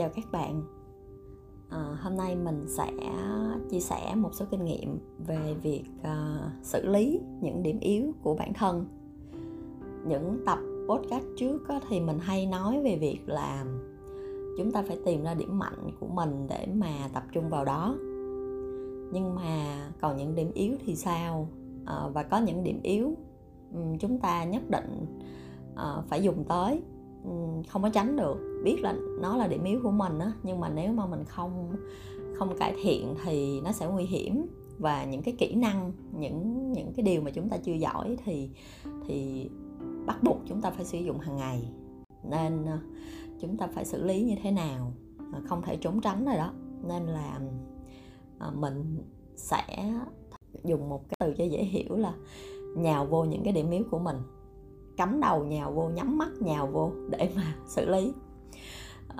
chào các bạn. À, hôm nay mình sẽ chia sẻ một số kinh nghiệm về việc à, xử lý những điểm yếu của bản thân. Những tập podcast trước á, thì mình hay nói về việc là chúng ta phải tìm ra điểm mạnh của mình để mà tập trung vào đó. Nhưng mà còn những điểm yếu thì sao? À, và có những điểm yếu chúng ta nhất định à, phải dùng tới. Không có tránh được. Biết là nó là điểm yếu của mình á, nhưng mà nếu mà mình không không cải thiện thì nó sẽ nguy hiểm. Và những cái kỹ năng, những những cái điều mà chúng ta chưa giỏi thì thì bắt buộc chúng ta phải sử dụng hàng ngày. Nên ờ, chúng ta phải xử lý như thế nào? Ờ, không thể trốn tránh rồi đó. Nên là ờ, mình sẽ dùng một cái từ cho dễ hiểu là nhào vô những cái điểm yếu của mình. Cắm đầu, nhào vô, nhắm mắt, nhào vô để mà xử lý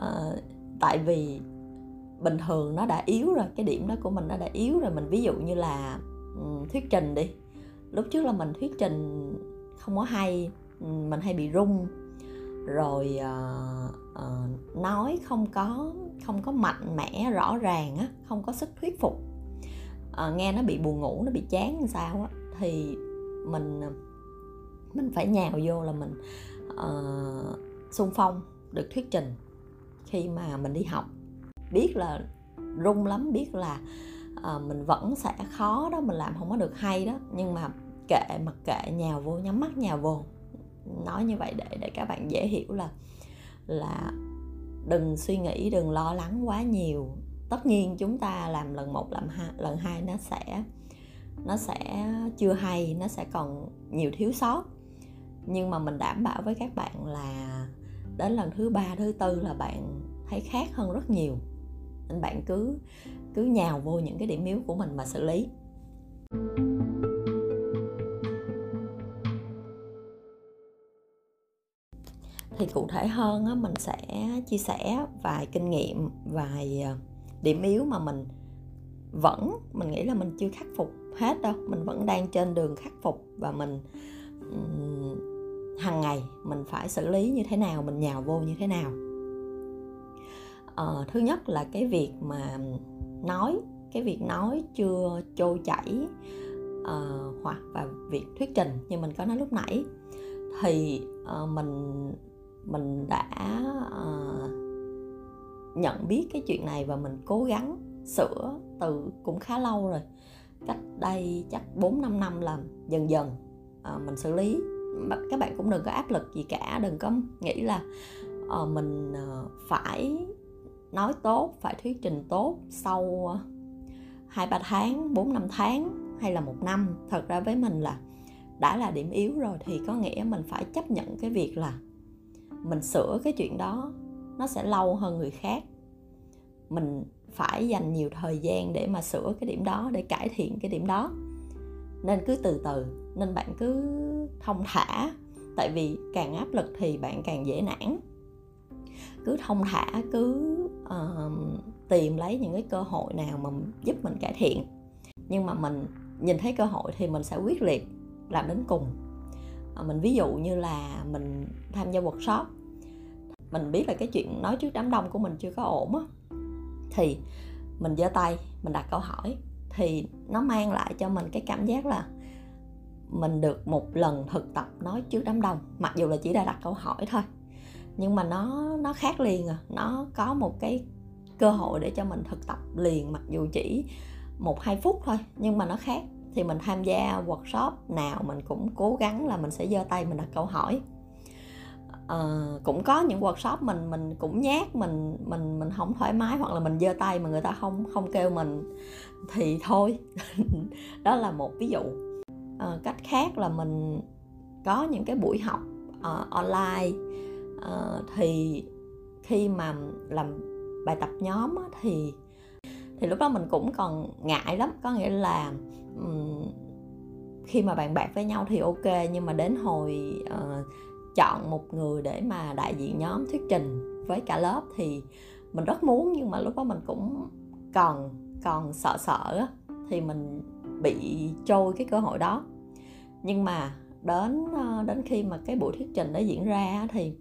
à, tại vì bình thường nó đã yếu rồi cái điểm đó của mình nó đã yếu rồi. Mình ví dụ như là thuyết trình đi. Lúc trước là mình thuyết trình không có hay mình hay bị rung. Rồi uh, uh, nói không có không có mạnh mẽ rõ ràng á không có sức thuyết phục. Uh, nghe nó bị buồn ngủ nó bị chán làm sao á thì mình mình phải nhào vô là mình uh, xung phong được thuyết trình khi mà mình đi học. Biết là rung lắm biết là uh, mình vẫn sẽ khó đó mình làm không có được hay đó. Nhưng mà kệ mặc kệ nhào vô nhắm mắt nhào vô. Nói như vậy để để các bạn dễ hiểu là là đừng suy nghĩ đừng lo lắng quá nhiều. Tất nhiên chúng ta làm lần một làm hai lần hai nó sẽ nó sẽ chưa hay nó sẽ còn nhiều thiếu sót. Nhưng mà mình đảm bảo với các bạn là đến lần thứ ba thứ tư là bạn thấy khác hơn rất nhiều. Nên bạn cứ cứ nhào vô những cái điểm yếu của mình mà xử lý. Thì cụ thể hơn á, mình sẽ chia sẻ vài kinh nghiệm vài ờ, điểm yếu mà mình vẫn mình nghĩ là mình chưa khắc phục hết đâu. Mình vẫn đang trên đường khắc phục và mình hàng ngày mình phải xử lý như thế nào mình nhào vô như thế nào? À, thứ nhất là cái việc mà nói cái việc nói chưa trôi chảy uh, hoặc và việc thuyết trình như mình có nói lúc nãy. Thì uh, mình mình đã uh, nhận biết cái chuyện này và mình cố gắng sửa từ cũng khá lâu rồi. Cách đây chắc 4 5 năm là dần dần uh, mình xử lý các bạn cũng đừng có áp lực gì cả đừng có nghĩ là uh, mình uh, phải nói tốt phải thuyết trình tốt sau ờ, hai ba tháng bốn năm tháng hay là một năm. Thật ra với mình là đã là điểm yếu rồi thì có nghĩa mình phải chấp nhận cái việc là mình sửa cái chuyện đó nó sẽ lâu hơn người khác. Mình phải dành nhiều thời gian để mà sửa cái điểm đó để cải thiện cái điểm đó nên cứ từ từ nên bạn cứ thông thả. Tại vì càng áp lực thì bạn càng dễ nản. Cứ thông thả cứ uh, tìm lấy những cái cơ hội nào mà giúp mình cải thiện. Nhưng mà mình nhìn thấy cơ hội thì mình sẽ quyết liệt làm đến cùng. Uh, mình ví dụ như là mình tham gia workshop mình biết là cái chuyện nói trước đám đông của mình chưa có ổn á thì mình giơ tay mình đặt câu hỏi thì nó mang lại cho mình cái cảm giác là mình được một lần thực tập nói trước đám đông, mặc dù là chỉ đã đặt câu hỏi thôi. Nhưng mà nó nó khác liền à. Nó có một cái cơ hội để cho mình thực tập liền, mặc dù chỉ một hai phút thôi, nhưng mà nó khác. Thì mình tham gia workshop nào mình cũng cố gắng là mình sẽ giơ tay mình đặt câu hỏi uh, cũng có những workshop mình mình cũng nhát mình mình mình không thoải mái hoặc là mình giơ tay mà người ta không không kêu mình thì thôi. Đó là một ví dụ. Uh, cách khác là mình có những cái buổi học uh, online. Uh, thì khi mà làm bài tập nhóm á, thì thì lúc đó mình cũng còn ngại lắm. Có nghĩa là um, khi mà bạn bạc với nhau thì ok nhưng mà đến hồi uh, chọn một người để mà đại diện nhóm thuyết trình với cả lớp thì mình rất muốn, nhưng mà lúc đó mình cũng còn còn sợ sợ thì mình bị trôi cái cơ hội đó. Nhưng mà đến ờ, đến khi mà cái buổi thuyết trình đó diễn ra thì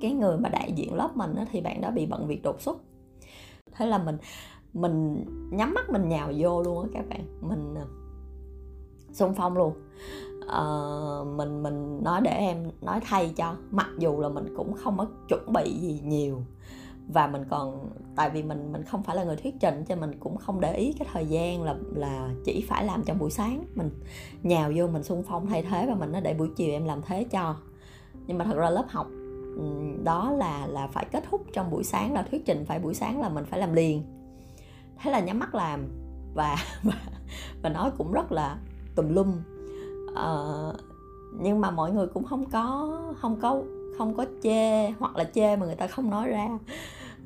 cái người mà đại diện lớp mình thì bạn đó bị bận việc đột xuất. Thế là mình mình nhắm mắt mình nhào vô luôn á các bạn. Mình ờ, xung phong luôn. Uh, mình mình nói để em nói thay cho. Mặc dù là mình cũng không có chuẩn bị gì nhiều. Và mình còn tại vì mình mình không phải là người thuyết trình cho mình cũng không để ý cái thời gian là là chỉ phải làm trong buổi sáng. Mình nhào vô mình xung phong thay thế và mình nói để buổi chiều em làm thế cho. Nhưng mà thật ra lớp học ừ, đó là là phải kết thúc trong buổi sáng là thuyết trình phải buổi sáng là mình phải làm liền. Thế là nhắm mắt làm và và, và nói cũng rất là tùm lum. Uh, nhưng mà mọi người cũng không có không có không có chê hoặc là chê mà người ta không nói ra.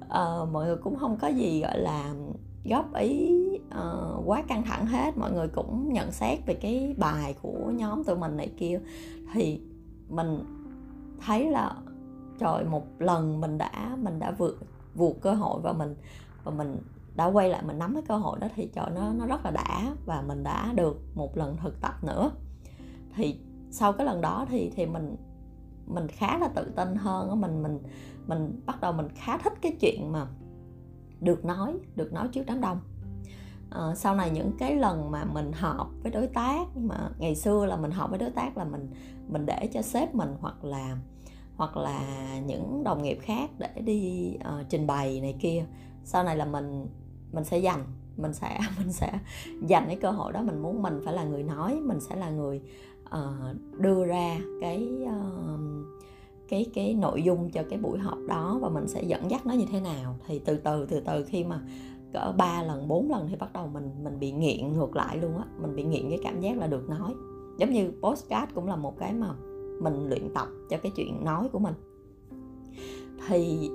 Uh, mọi người cũng không có gì gọi là góp ý uh, quá căng thẳng hết. Mọi người cũng nhận xét về cái bài của nhóm tụi mình này kia. Thì mình thấy là trời một lần mình đã mình đã vượt vượt cơ hội và mình và mình đã quay lại mình nắm cái cơ hội đó thì trời nó nó rất là đã và mình đã được một lần thực tập nữa. Thì sau cái lần đó thì thì mình mình khá là tự tin hơn mình mình mình bắt đầu mình khá thích cái chuyện mà được nói được nói trước đám đông. À, sau này những cái lần mà mình họp với đối tác mà ngày xưa là mình họp với đối tác là mình mình để cho sếp mình hoặc là hoặc là những đồng nghiệp khác để đi uh, trình bày này kia. Sau này là mình mình sẽ dành mình sẽ mình sẽ dành cái cơ hội đó mình muốn mình phải là người nói mình sẽ là người uh, đưa ra cái uh, cái cái nội dung cho cái buổi họp đó và mình sẽ dẫn dắt nó như thế nào. Thì từ từ từ từ khi mà cỡ 3 lần 4 lần thì bắt đầu mình mình bị nghiện ngược lại luôn á mình bị nghiện cái cảm giác là được nói. Giống như postcard cũng là một cái mà mình luyện tập cho cái chuyện nói của mình. Thì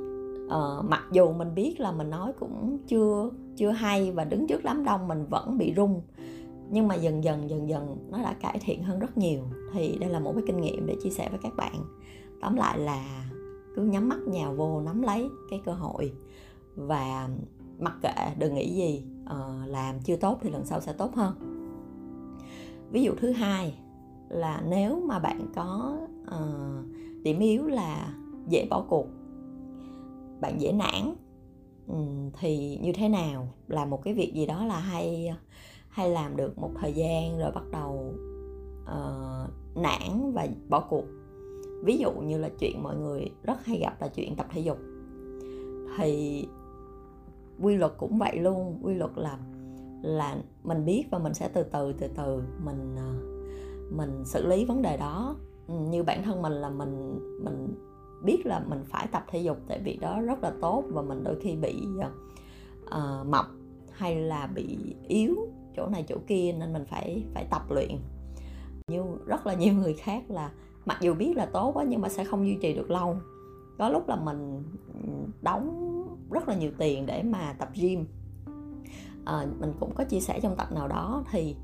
uh, mặc dù mình biết là mình nói cũng chưa chưa hay và đứng trước đám đông mình vẫn bị rung nhưng mà dần dần dần dần nó đã cải thiện hơn rất nhiều. Thì đây là một cái kinh nghiệm để chia sẻ với các bạn. Tóm lại là cứ nhắm mắt nhào vô nắm lấy cái cơ hội và mặc kệ đừng nghĩ gì uh, làm chưa tốt thì lần sau sẽ tốt hơn. Ví dụ thứ hai là nếu mà bạn có uh, điểm yếu là dễ bỏ cuộc bạn dễ nản. Ừ, thì như thế nào? Làm một cái việc gì đó là hay hay làm được một thời gian rồi bắt đầu uh, nản và bỏ cuộc. Ví dụ như là chuyện mọi người rất hay gặp là chuyện tập thể dục. Thì quy luật cũng vậy luôn. Quy luật là là mình biết và mình sẽ từ từ từ từ mình ờ, mình xử lý vấn đề đó. Ừ, như bản thân mình là mình mình biết là mình phải tập thể dục tại vì đó rất là tốt và mình đôi khi bị uh, mập hay là bị yếu chỗ này chỗ kia nên mình phải phải tập luyện. Như rất là nhiều người khác là mặc dù biết là tốt quá nhưng mà sẽ không duy trì được lâu. Có lúc là mình đóng rất là nhiều tiền để mà tập gym. À, mình cũng có chia sẻ trong tập nào đó thì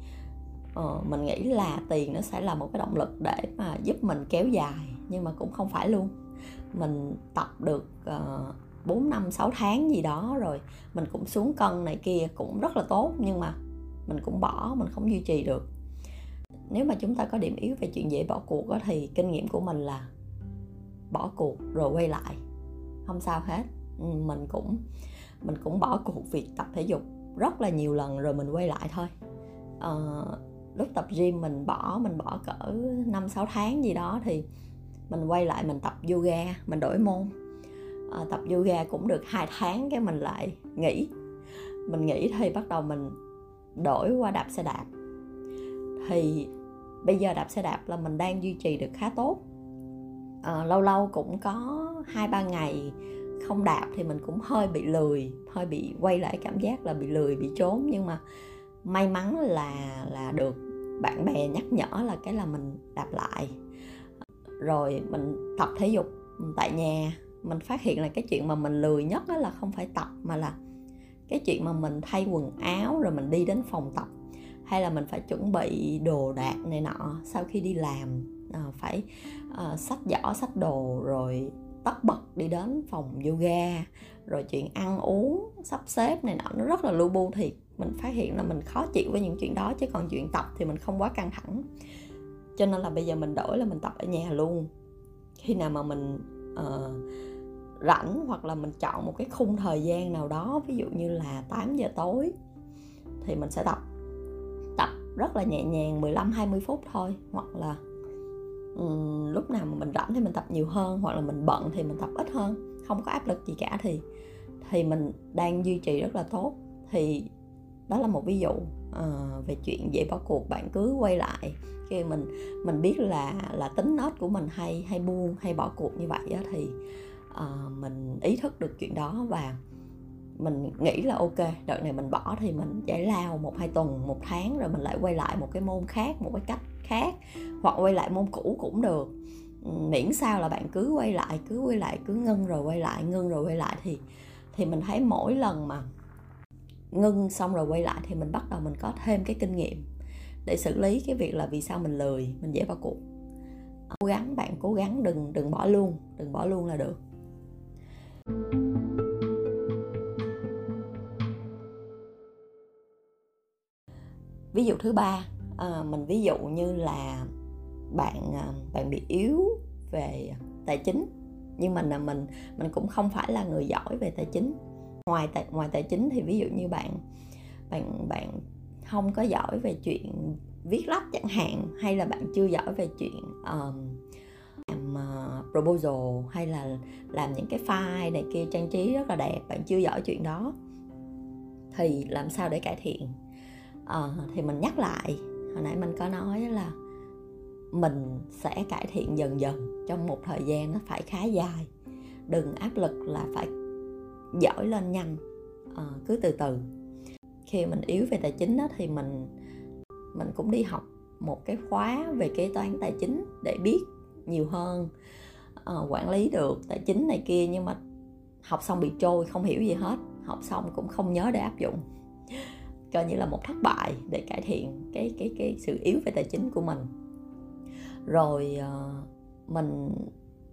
uh, mình nghĩ là tiền nó sẽ là một cái động lực để mà giúp mình kéo dài nhưng mà cũng không phải luôn mình tập được ờ, uh, 4 năm 6 tháng gì đó rồi mình cũng xuống cân này kia cũng rất là tốt nhưng mà mình cũng bỏ mình không duy trì được. Nếu mà chúng ta có điểm yếu về chuyện dễ bỏ cuộc đó, thì kinh nghiệm của mình là bỏ cuộc rồi quay lại. Không sao hết. Ừ, mình cũng mình cũng bỏ cuộc việc tập thể dục rất là nhiều lần rồi mình quay lại thôi. À, lúc tập gym mình bỏ mình bỏ cỡ năm sáu tháng gì đó thì mình quay lại mình tập yoga mình đổi môn. À, tập yoga cũng được hai tháng cái mình lại nghỉ. Mình nghỉ thì bắt đầu mình đổi qua đạp xe đạp. Thì bây giờ đạp xe đạp là mình đang duy trì được khá tốt. À, lâu lâu cũng có hai ba ngày không đạp thì mình cũng hơi bị lười hơi bị quay lại cảm giác là bị lười bị trốn. Nhưng mà may mắn là là được bạn bè nhắc nhở là cái là mình đạp lại rồi mình tập thể dục tại nhà. Mình phát hiện là cái chuyện mà mình lười nhất đó là không phải tập mà là cái chuyện mà mình thay quần áo rồi mình đi đến phòng tập. Hay là mình phải chuẩn bị đồ đạc này nọ sau khi đi làm. À, phải ờ, à, sách giỏ sách đồ rồi tất bật đi đến phòng yoga. Rồi chuyện ăn uống sắp xếp này nọ nó rất là lu bu thì mình phát hiện là mình khó chịu với những chuyện đó chứ còn chuyện tập thì mình không quá căng thẳng cho nên là bây giờ mình đổi là mình tập ở nhà luôn. Khi nào mà mình uh, rảnh hoặc là mình chọn một cái khung thời gian nào đó ví dụ như là 8 giờ tối thì mình sẽ tập. Tập rất là nhẹ nhàng 15 20 phút thôi. Hoặc là um, lúc nào mà mình rảnh thì mình tập nhiều hơn hoặc là mình bận thì mình tập ít hơn. Không có áp lực gì cả thì thì mình đang duy trì rất là tốt. Thì đó là một ví dụ uh, về chuyện dễ bỏ cuộc bạn cứ quay lại. Khi mình mình biết là là tính nết của mình hay hay buông hay bỏ cuộc như vậy á, thì uh, mình ý thức được chuyện đó và mình nghĩ là ok đợt này mình bỏ thì mình giải lao một hai tuần một tháng rồi mình lại quay lại một cái môn khác một cái cách khác hoặc quay lại môn cũ cũng được. Miễn sao là bạn cứ quay lại cứ quay lại cứ ngưng rồi quay lại ngưng rồi quay lại thì thì mình thấy mỗi lần mà ngưng xong rồi quay lại thì mình bắt đầu mình có thêm cái kinh nghiệm để xử lý cái việc là vì sao mình lười mình dễ vào cuộc. Cố gắng bạn cố gắng đừng đừng bỏ luôn đừng bỏ luôn là được. Ví dụ thứ ba à, mình ví dụ như là bạn à, bạn bị yếu về tài chính nhưng mình là mình mình cũng không phải là người giỏi về tài chính ngoài tài ngoài tài chính thì ví dụ như bạn bạn bạn không có giỏi về chuyện viết lách chẳng hạn hay là bạn chưa giỏi về chuyện um, làm uh, proposal hay là làm những cái file này kia trang trí rất là đẹp bạn chưa giỏi chuyện đó thì làm sao để cải thiện? Uh, thì mình nhắc lại hồi nãy mình có nói là mình sẽ cải thiện dần dần trong một thời gian nó phải khá dài. Đừng áp lực là phải giỏi lên nhanh. À, cứ từ từ. Khi mình yếu về tài chính đó, thì mình mình cũng đi học một cái khóa về kế toán tài chính để biết nhiều hơn à, quản lý được tài chính này kia nhưng mà học xong bị trôi không hiểu gì hết. Học xong cũng không nhớ để áp dụng. Coi như là một thất bại để cải thiện cái cái cái sự yếu về tài chính của mình. Rồi uh, mình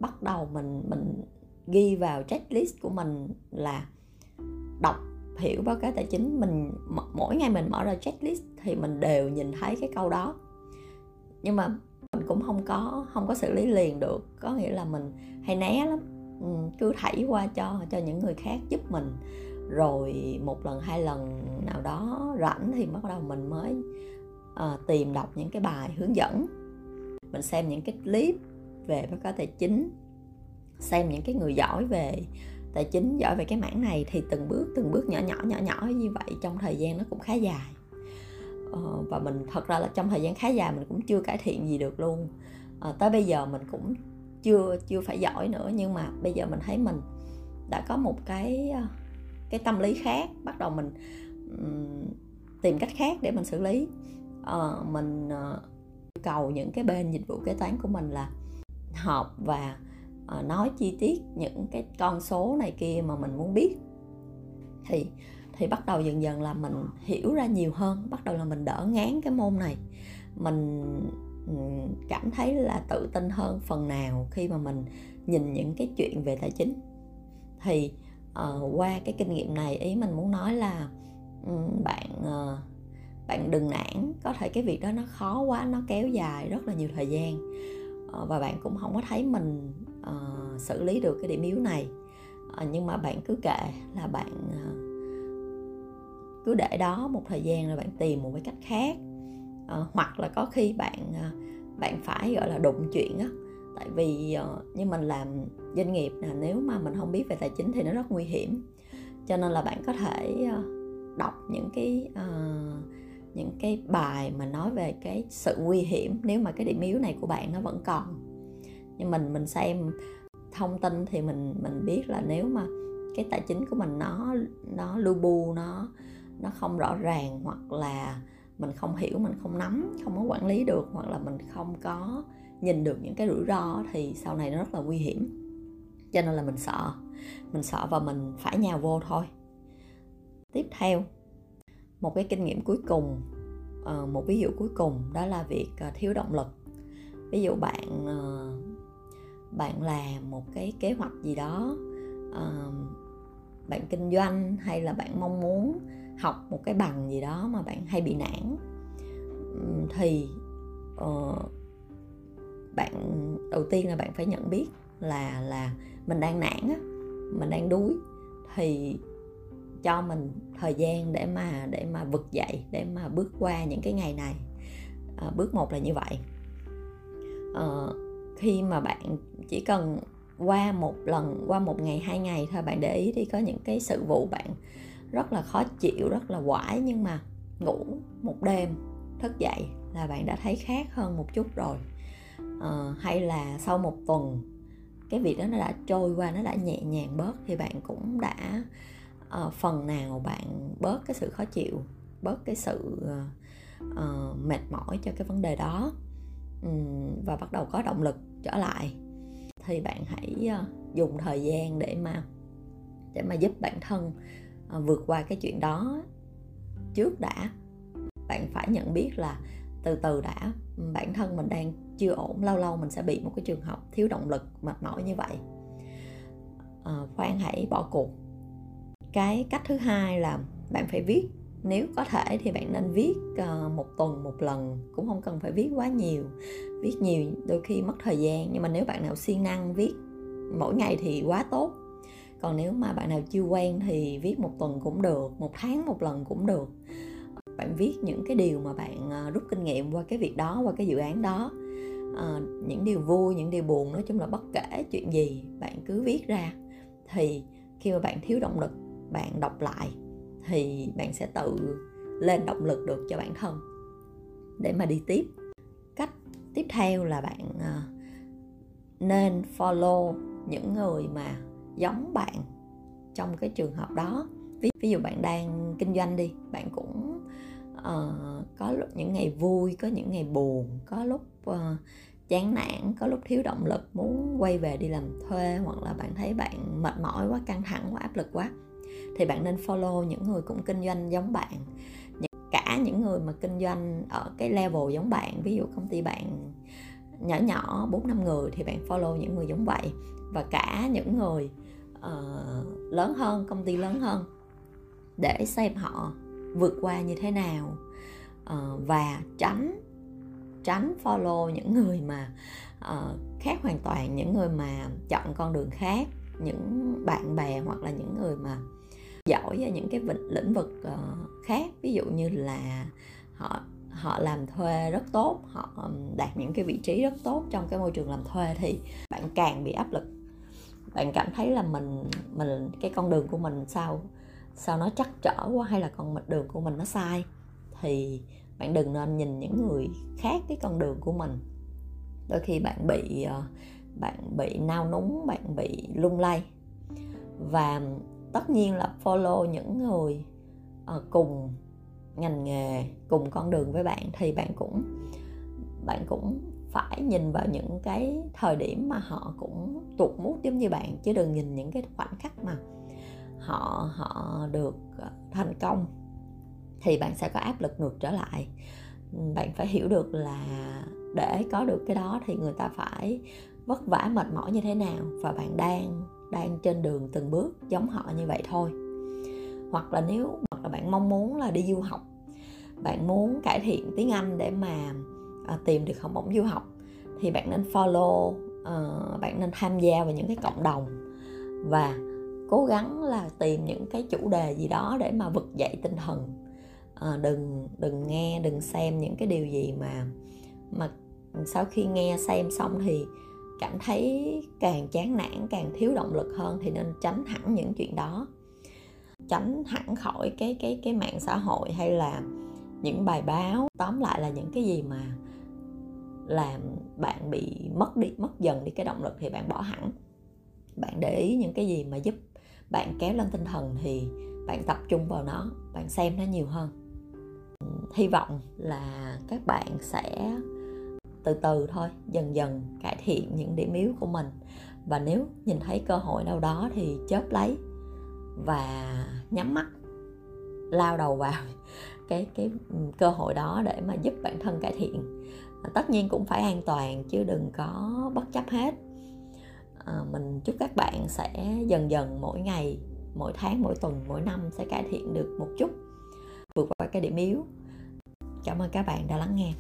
bắt đầu mình mình ghi vào checklist của mình là đọc hiểu báo cáo tài chính. Mình mỗi ngày mình mở ra checklist thì mình đều nhìn thấy cái câu đó. Nhưng mà mình cũng không có không có xử lý liền được. Có nghĩa là mình hay né lắm. Ừ, cứ thảy qua cho cho những người khác giúp mình. Rồi một lần hai lần nào đó rảnh thì bắt đầu mình mới à, tìm đọc những cái bài hướng dẫn. Mình xem những cái clip về báo cáo tài chính xem những cái người giỏi về tài chính giỏi về cái mảng này thì từng bước từng bước nhỏ nhỏ nhỏ nhỏ như vậy trong thời gian nó cũng khá dài. Ờ, và mình thật ra là trong thời gian khá dài mình cũng chưa cải thiện gì được luôn. À, tới bây giờ mình cũng chưa chưa phải giỏi nữa nhưng mà bây giờ mình thấy mình đã có một cái ờ, cái tâm lý khác bắt đầu mình um, tìm cách khác để mình xử lý. Uh, mình uh, cầu những cái bên dịch vụ kế toán của mình là họp và uh, Ờ, nói chi tiết những cái con số này kia mà mình muốn biết. Thì thì bắt đầu dần dần là mình hiểu ra nhiều hơn bắt đầu là mình đỡ ngán cái môn này. Mình ừ, cảm thấy là tự tin hơn phần nào khi mà mình nhìn những cái chuyện về tài chính. Thì uh, qua cái kinh nghiệm này ý mình muốn nói là um, bạn uh, bạn đừng nản. Có thể cái việc đó nó khó quá nó kéo dài rất là nhiều thời gian. Uh, và bạn cũng không có thấy mình uh, xử lý được cái điểm yếu này. Uh, nhưng mà bạn cứ kệ là bạn uh, cứ để đó một thời gian rồi bạn tìm một cái cách khác. Uh, hoặc là có khi bạn uh, bạn phải gọi là đụng chuyện á. Tại vì uh, như mình làm doanh nghiệp là nếu mà mình không biết về tài chính thì nó rất nguy hiểm. Cho nên là bạn có thể uh, đọc những cái uh, những cái bài mà nói về cái sự nguy hiểm nếu mà cái điểm yếu này của bạn nó vẫn còn nhưng mình mình xem thông tin thì mình mình biết là nếu mà cái tài chính của mình nó nó lu bu, nó nó không rõ ràng hoặc là mình không hiểu, mình không nắm, không có quản lý được hoặc là mình không có nhìn được những cái rủi ro thì sau này nó rất là nguy hiểm. Cho nên là mình sợ mình sợ và mình phải nhào vô thôi. Tiếp theo, một cái kinh nghiệm cuối cùng ờ, một ví dụ cuối cùng đó là việc ờ, thiếu động lực. Ví dụ bạn ờ, bạn làm một cái kế hoạch gì đó bạn kinh doanh hay là bạn mong muốn học một cái bằng gì đó mà bạn hay bị nản? Thì ờ, bạn đầu tiên là bạn phải nhận biết là là mình đang nản á mình đang đuối. Thì cho mình thời gian để mà để mà vực dậy để mà bước qua những cái ngày này. À, bước một là như vậy. À, khi mà bạn chỉ cần qua một lần qua một ngày hai ngày thôi bạn để ý đi có những cái sự vụ bạn rất là khó chịu rất là quải nhưng mà ngủ một đêm thức dậy là bạn đã thấy khác hơn một chút rồi. À, hay là sau một tuần cái việc đó nó đã trôi qua nó đã nhẹ nhàng bớt thì bạn cũng đã à, phần nào bạn bớt cái sự khó chịu bớt cái sự à, mệt mỏi cho cái vấn đề đó và bắt đầu có động lực trở lại. Thì bạn hãy ờ, dùng thời gian để mà để mà giúp bản thân ờ, vượt qua cái chuyện đó trước đã. Bạn phải nhận biết là từ từ đã bản thân mình đang chưa ổn lâu lâu mình sẽ bị một cái trường hợp thiếu động lực mệt mỏi như vậy. À, khoan hãy bỏ cuộc. Cái cách thứ hai là bạn phải viết nếu có thể thì bạn nên viết ờ, một tuần một lần cũng không cần phải viết quá nhiều. Viết nhiều đôi khi mất thời gian nhưng mà nếu bạn nào siêng năng viết mỗi ngày thì quá tốt. Còn nếu mà bạn nào chưa quen thì viết một tuần cũng được một tháng một lần cũng được. Bạn viết những cái điều mà bạn ờ, rút kinh nghiệm qua cái việc đó qua cái dự án đó. À, những điều vui những điều buồn nói chung là bất kể chuyện gì bạn cứ viết ra thì khi mà bạn thiếu động lực bạn đọc lại thì bạn sẽ tự lên động lực được cho bản thân để mà đi tiếp. Cách tiếp theo là bạn à, nên follow những người mà giống bạn trong cái trường hợp đó. Ví, ví dụ bạn đang kinh doanh đi bạn cũng uh, có lúc những ngày vui có những ngày buồn có lúc uh, chán nản có lúc thiếu động lực muốn quay về đi làm thuê hoặc là bạn thấy bạn mệt mỏi quá căng thẳng quá áp lực quá thì bạn nên follow những người cũng kinh doanh giống bạn. Cả những người mà kinh doanh ở cái level giống bạn ví dụ công ty bạn nhỏ nhỏ bốn năm người thì bạn follow những người giống vậy. Và cả những người uh, lớn hơn công ty lớn hơn để xem họ vượt qua như thế nào. Uh, và tránh tránh follow những người mà uh, khác hoàn toàn những người mà chọn con đường khác những bạn bè hoặc là những người mà giỏi ở những cái lĩnh vực uh, khác. Ví dụ như là họ họ làm thuê rất tốt họ đạt những cái vị trí rất tốt trong cái môi trường làm thuê thì bạn càng bị áp lực. Bạn cảm thấy là mình mình cái con đường của mình sao sao nó chắc trở quá hay là con đường của mình nó sai? Thì bạn đừng nên nhìn những người khác cái con đường của mình. Đôi khi bạn bị ờ, bạn bị nao núng bạn bị lung lay. Và tất nhiên là follow những người uh, cùng ngành nghề cùng con đường với bạn thì bạn cũng bạn cũng phải nhìn vào những cái thời điểm mà họ cũng tuột mút giống như bạn chứ đừng nhìn những cái khoảnh khắc mà họ họ được ờ, thành công thì bạn sẽ có áp lực ngược trở lại. Bạn phải hiểu được là để có được cái đó thì người ta phải vất vả mệt mỏi như thế nào và bạn đang đang trên đường từng bước giống họ như vậy thôi. Hoặc là nếu hoặc là bạn mong muốn là đi du học bạn muốn cải thiện tiếng anh để mà à, tìm được học bổng du học thì bạn nên follow uh, bạn nên tham gia vào những cái cộng đồng và cố gắng là tìm những cái chủ đề gì đó để mà vực dậy tinh thần. À, đừng đừng nghe đừng xem những cái điều gì mà mà sau khi nghe xem xong thì cảm thấy càng chán nản, càng thiếu động lực hơn thì nên tránh hẳn những chuyện đó. Tránh hẳn khỏi cái cái cái mạng xã hội hay là những bài báo. Tóm lại là những cái gì mà làm bạn bị mất đi, mất dần đi cái động lực thì bạn bỏ hẳn. Bạn để ý những cái gì mà giúp bạn kéo lên tinh thần thì bạn tập trung vào nó, bạn xem nó nhiều hơn. Hy vọng là các bạn sẽ từ từ thôi dần dần cải thiện những điểm yếu của mình. Và nếu nhìn thấy cơ hội đâu đó thì chớp lấy và nhắm mắt lao đầu vào cái cái cơ hội đó để mà giúp bản thân cải thiện. À, tất nhiên cũng phải an toàn chứ đừng có bất chấp hết. À, mình chúc các bạn sẽ dần dần mỗi ngày mỗi tháng mỗi tuần mỗi năm sẽ cải thiện được một chút vượt qua cái điểm yếu. Cảm ơn các bạn đã lắng nghe.